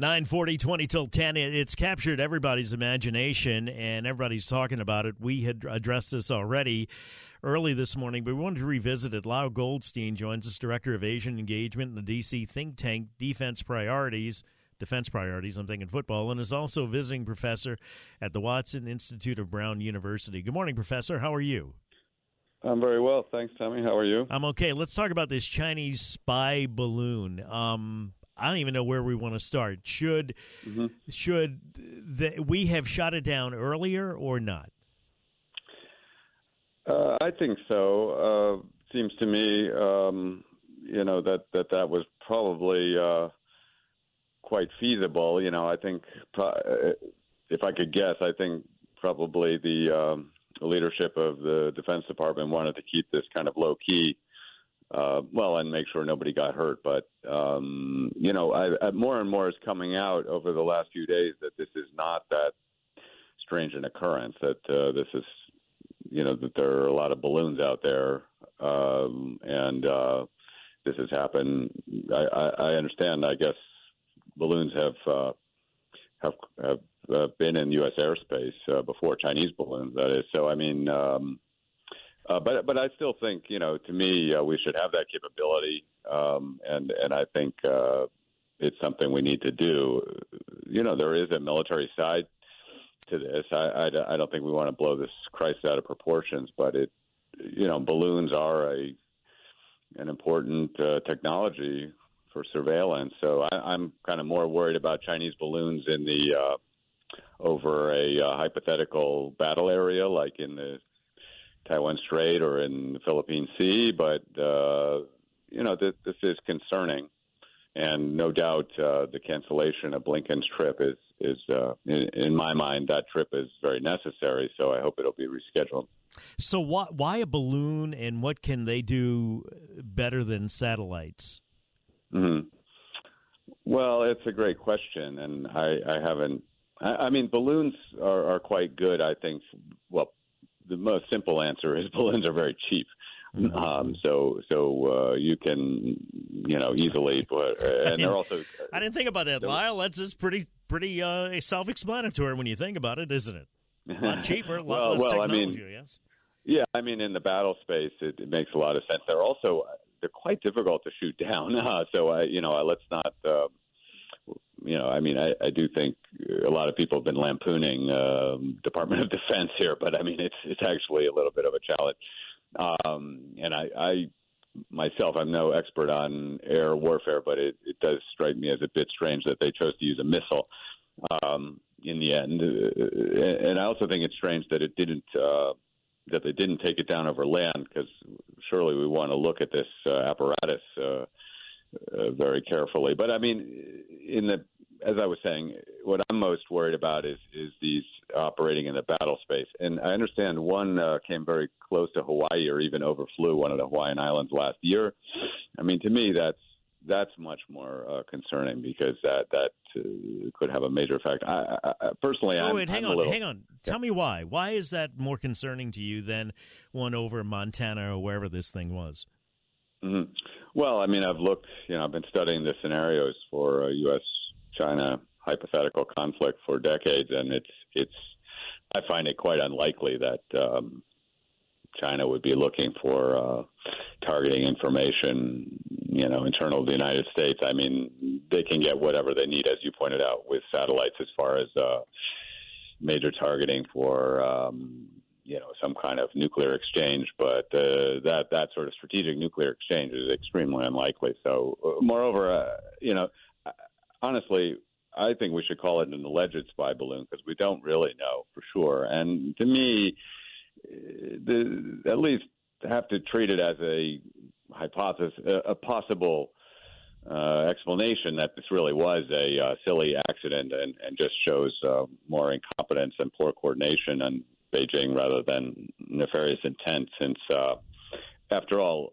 940, 20 till 10. It's captured everybody's imagination and everybody's talking about it. We had addressed this already early this morning, but we wanted to revisit it. Lyle Goldstein joins us, Director of Asian Engagement in the D.C. think tank Defense Priorities. Defense priorities, I'm thinking football, and is also visiting professor at the Watson Institute of Brown University. Good morning, Professor. How are you? I'm very well. Thanks, Tommy. How are you? I'm okay. Let's talk about this Chinese spy balloon. Um, I don't even know where we want to start. Should mm-hmm. should the, we have shot it down earlier or not? Uh, I think so. Uh, seems to me, um, you know, that that that was probably uh, quite feasible. You know, I think pro- uh, if I could guess, I think probably the um, leadership of the Defense Department wanted to keep this kind of low key uh, well, and make sure nobody got hurt. But um, you know, I, I, more and more is coming out over the last few days that this is not that strange an occurrence. That uh, this is, you know, that there are a lot of balloons out there, um, and uh, this has happened. I, I, I understand. I guess balloons have uh, have have uh, been in U.S. airspace uh, before Chinese balloons. That is. So I mean. Um, uh, but but I still think you know to me uh, we should have that capability, um, and and I think uh, it's something we need to do. You know there is a military side to this. I, I, I don't think we want to blow this crisis out of proportions, but it you know balloons are a an important uh, technology for surveillance. So I, I'm kind of more worried about Chinese balloons in the uh, over a uh, hypothetical battle area, like in the Taiwan Strait or in the Philippine Sea, but uh, you know this, this is concerning, and no doubt uh, the cancellation of Blinken's trip is is uh, in, in, my mind that trip is very necessary. So I hope it'll be rescheduled. So why why a balloon, and what can they do better than satellites? Mm-hmm. Well, it's a great question, and I, I haven't. I, I mean, balloons are, are quite good. I think. Well, the most simple answer is balloons are very cheap. Mm-hmm. Um, so so uh, you can you know easily put, and they're also. I didn't think about that, Lyle. That's just pretty pretty uh, self-explanatory when you think about it, isn't it? A lot cheaper, a lot well, less well, technology. I mean, yes. Yeah, I mean, in the battle space, it, it makes a lot of sense. They're also they're quite difficult to shoot down. Uh, so I, you know, let's not. You know, I mean, I, I do think a lot of people have been lampooning um, Department of Defense here, but I mean, it's it's actually a little bit of a challenge. Um, and I, I myself, I'm no expert on air warfare, but it, it does strike me as a bit strange that they chose to use a missile um, in the end. Uh, and I also think it's strange that it didn't. Uh, that they didn't take it down over land because surely we want to look at this uh, apparatus uh, uh, very carefully. But I mean, in the as I was saying, what I'm most worried about is is these operating in the battle space. And I understand one uh, came very close to Hawaii or even overflew one of the Hawaiian Islands last year. I mean, to me, that's that's much more uh, concerning because that that uh, could have a major effect. I, I, personally, oh, I'm, wait, hang I'm on, little, hang on. Tell me why. Why is that more concerning to you than one over Montana or wherever this thing was? Mm-hmm. Well, I mean, I've looked. You know, I've been studying the scenarios for a U.S. China hypothetical conflict for decades, and it's it's. I find it quite unlikely that um, China would be looking for uh, targeting information, you know, internal to the United States. I mean, they can get whatever they need, as you pointed out, with satellites, as far as uh, major targeting for, um, you know, some kind of nuclear exchange. But uh, that that sort of strategic nuclear exchange is extremely unlikely. So, uh, moreover, uh, you know, honestly, I think we should call it an alleged spy balloon because we don't really know for sure. And to me, the, at least have to treat it as a hypothesis, a, a possible uh, explanation that this really was a uh, silly accident and, and just shows uh, more incompetence and poor coordination on Beijing rather than nefarious intent. Since, uh, after all,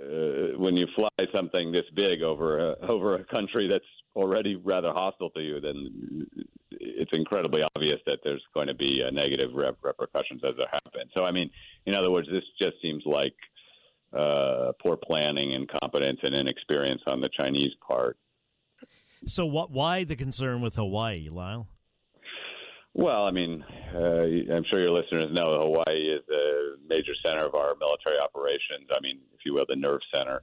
uh, when you fly something this big over a, over a country that's already rather hostile to you, then it's incredibly obvious that there's going to be negative rep- repercussions as it happens. So, I mean, in other words, this just seems like uh, poor planning, incompetence, and inexperience on the Chinese part. So, what? Why the concern with Hawaii, Lyle? Well, I mean, uh, I'm sure your listeners know Hawaii is a major center of our military operations. I mean, if you will, the nerve center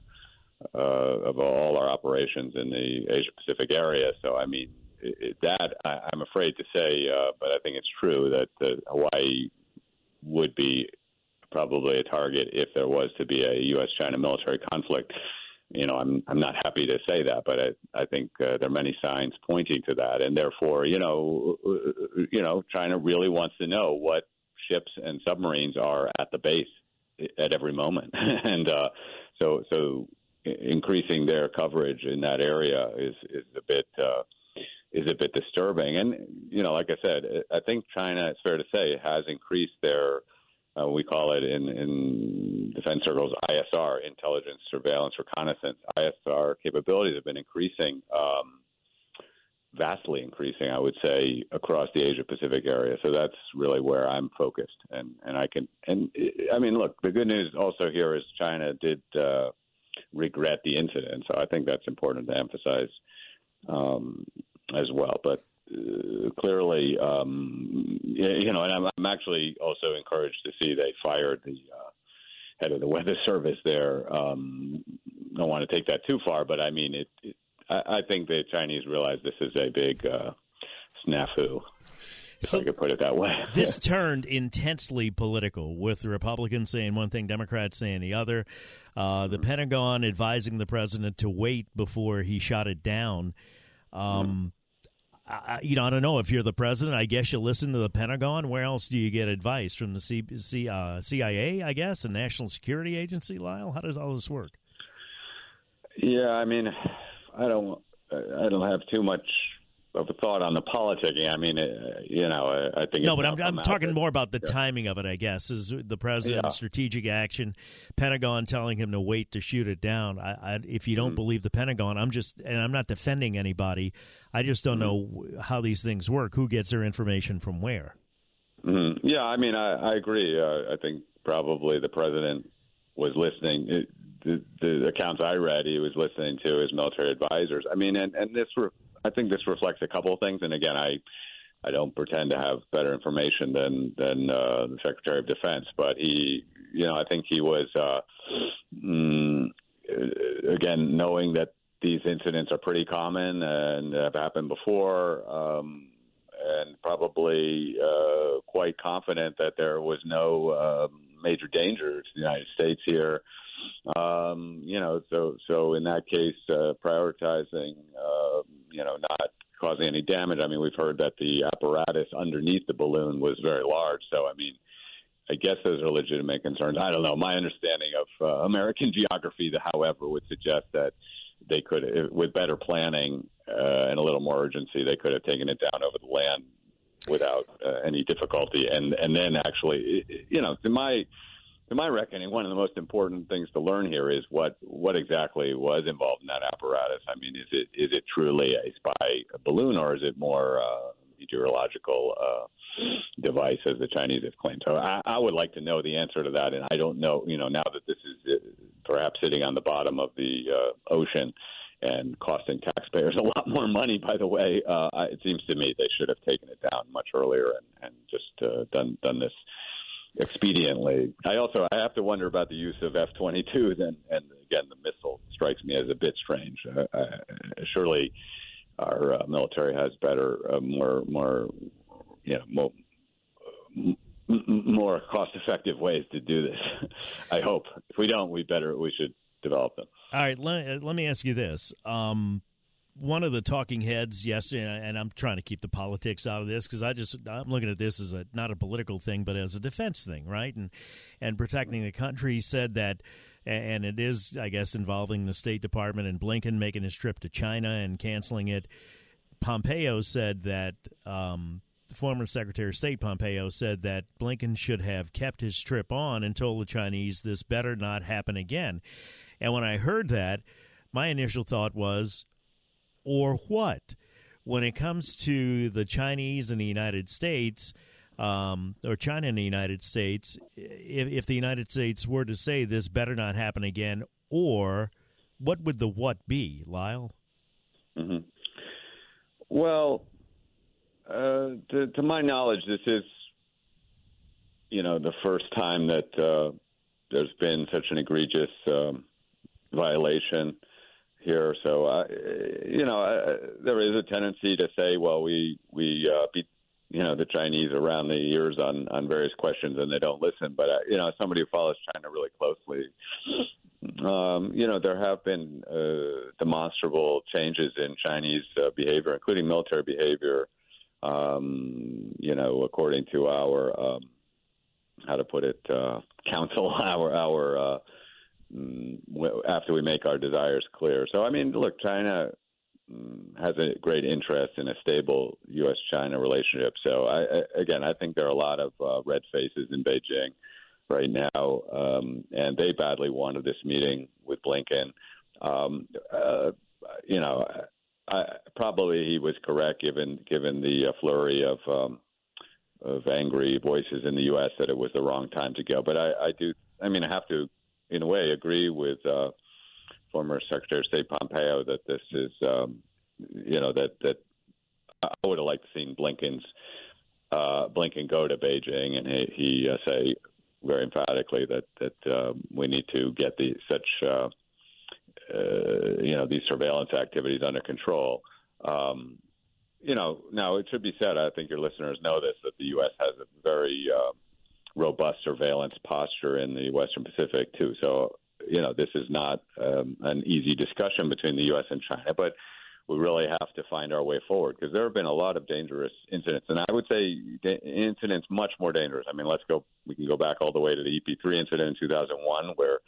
uh, of all our operations in the Asia Pacific area. So, I mean, it, that I, I'm afraid to say, uh, but I think it's true that uh, Hawaii would be probably a target if there was to be a U.S.-China military conflict. You know, I'm I'm not happy to say that, but I I think uh, there are many signs pointing to that, and therefore, you know, uh, you know, China really wants to know what ships and submarines are at the base at every moment, and uh, so so increasing their coverage in that area is is a bit uh, is a bit disturbing. And you know, like I said, I think China, it's fair to say, has increased their uh, we call it in, in defense circles ISR, intelligence, surveillance, reconnaissance. ISR capabilities have been increasing, um, vastly increasing, I would say, across the Asia Pacific area. So that's really where I'm focused, and and I can and I mean, look, the good news also here is China did uh, regret the incident, so I think that's important to emphasize um, as well. But uh, clearly, um, you know, and I'm, I'm, actually also encouraged to see they fired the uh, head of the weather service there. Um, I don't want to take that too far, but I mean, it, it I, I, think the Chinese realize this is a big uh, snafu. If so I could put it that way. this turned intensely political, with the Republicans saying one thing, Democrats saying the other. Uh, the mm-hmm. Pentagon advising the president to wait before he shot it down. Um, I, you know, I don't know if you're the president. I guess you listen to the Pentagon. Where else do you get advice from the C, C, uh, CIA? I guess, the National Security Agency. Lyle, how does all this work? Yeah, I mean, I don't, I don't have too much of a thought on the politicking. I mean, uh, you know, I think no, but I'm, I'm talking more about the yeah. timing of it. I guess is the president's yeah. strategic action, Pentagon telling him to wait to shoot it down. I, I, if you don't mm-hmm. believe the Pentagon, I'm just and I'm not defending anybody. I just don't mm-hmm. know how these things work. Who gets their information from where? Mm-hmm. Yeah, I mean, I, I agree. Uh, I think probably the president was listening. It, the, the accounts I read, he was listening to his military advisors. I mean, and and this. Re- I think this reflects a couple of things. And again, I I don't pretend to have better information than than uh, the Secretary of Defense, but he, you know, I think he was uh, mm, again knowing that these incidents are pretty common and have happened before. Um, and probably uh, quite confident that there was no uh, major danger to the United States here. Um, you know, so so in that case, uh, prioritizing, uh, you know, not causing any damage. I mean, we've heard that the apparatus underneath the balloon was very large. So, I mean, I guess those are legitimate concerns. I don't know. My understanding of uh, American geography, however, would suggest that they could, with better planning uh, and a little more urgency, they could have taken it down over the land without uh, any difficulty. And and then actually, you know, to my to my reckoning, one of the most important things to learn here is what what exactly was involved in that apparatus. I mean, is it is it truly a spy balloon, or is it more uh, meteorological uh, device, as the Chinese have claimed? So I, I would like to know the answer to that, and I don't know. You know, now that this is uh, perhaps sitting on the bottom of the uh, ocean and costing taxpayers a lot more money. By the way, uh, it seems to me they should have taken it down much earlier and, and just uh, done done this expediently. I also I have to wonder about the use of F-22s, and, and again, the missile strikes me as a bit strange. Uh, uh, surely, our uh, military has better, uh, more, more, you know, more. more cost-effective ways to do this. I hope. If we don't, we better we should develop them. All right, let, uh, let me ask you this. Um, one of the talking heads yesterday, and I'm trying to keep the politics out of this because I just I'm looking at this as a not a political thing, but as a defense thing, right? And and protecting the country said that, and it is, I guess, involving the State Department and Blinken making his trip to China and canceling it. Pompeo said that. Um, former Secretary of State Pompeo said that Blinken should have kept his trip on and told the Chinese this better not happen again. And when I heard that, my initial thought was, or what? When it comes to the Chinese and the United States, um, or China and the United States, if, if the United States were to say this better not happen again, or what would the what be, Lyle? Mm-hmm. Well, uh, to, to, my knowledge, this is, you know, the first time that uh, there's been such an egregious um, violation here. So, uh, you know, uh, there is a tendency to say, well, we we uh, beat you know the Chinese around the ears on on various questions, and they don't listen. But uh, you know, somebody who follows China really closely, um, you know, there have been uh, demonstrable changes in Chinese uh, behavior, including military behavior. Um, you know, according to our um, how to put it, uh, council, our our uh, Mm, after we make our desires clear. So, I mean, look, China has a great interest in a stable U.S.-China relationship. So, I, again, I think there are a lot of uh, red faces in Beijing right now, um, and they badly wanted this meeting with Blinken. Um, uh, you know, I, probably he was correct given given the uh, flurry of um, of angry voices in the U.S. that it was the wrong time to go. But I, I do. I mean, I have to in a way, agree with uh, former Secretary of State Pompeo that this is, um, you know, that that I would have liked to seen Blinken's uh, Blinken go to Beijing and he, he uh, say very emphatically that that uh, we need to get the such uh, uh, you know these surveillance activities under control. Um, you know, now it should be said. I think your listeners know this that the U.S. has a very uh, robust surveillance posture in the Western Pacific too. So you know this is not um, an easy discussion between the U.S. and China, but we really have to find our way forward because there have been a lot of dangerous incidents, and I would say incidents much more dangerous. I mean, let's go. We can go back all the way to the EP3 incident in 2001, where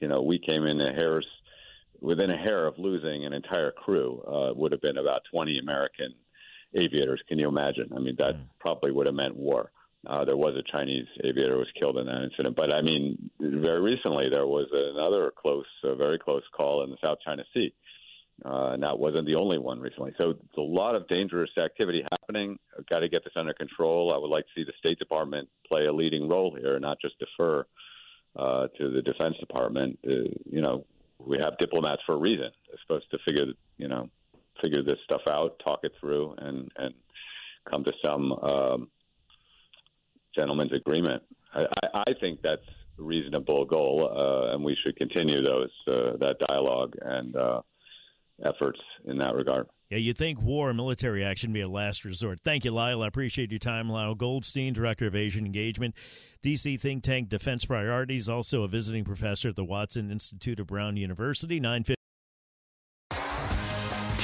you know we came in a hair's within a hair of losing an entire crew. Uh, would have been about 20 American aviators. Can you imagine? I mean, that mm. probably would have meant war. Uh, there was a Chinese aviator was killed in that incident. But I mean, very recently there was another close, uh, very close call in the South China Sea. Uh, and that wasn't the only one recently. So it's a lot of dangerous activity happening. I've got to get this under control. I would like to see the State Department play a leading role here, not just defer uh, to the Defense Department. Uh, you know, we have diplomats for a reason. They're supposed to figure, you know, figure this stuff out, talk it through, and and come to some um, gentleman's agreement. I, I think that's a reasonable goal, uh, and we should continue those uh, that dialogue and uh, efforts in that regard. Yeah, you think war and military action be a last resort. Thank you, Lyle. I appreciate your time. Lyle Goldstein, Director of Asian Engagement, DC think tank Defense Priorities, also a visiting professor at the Watson Institute of Brown University. 950.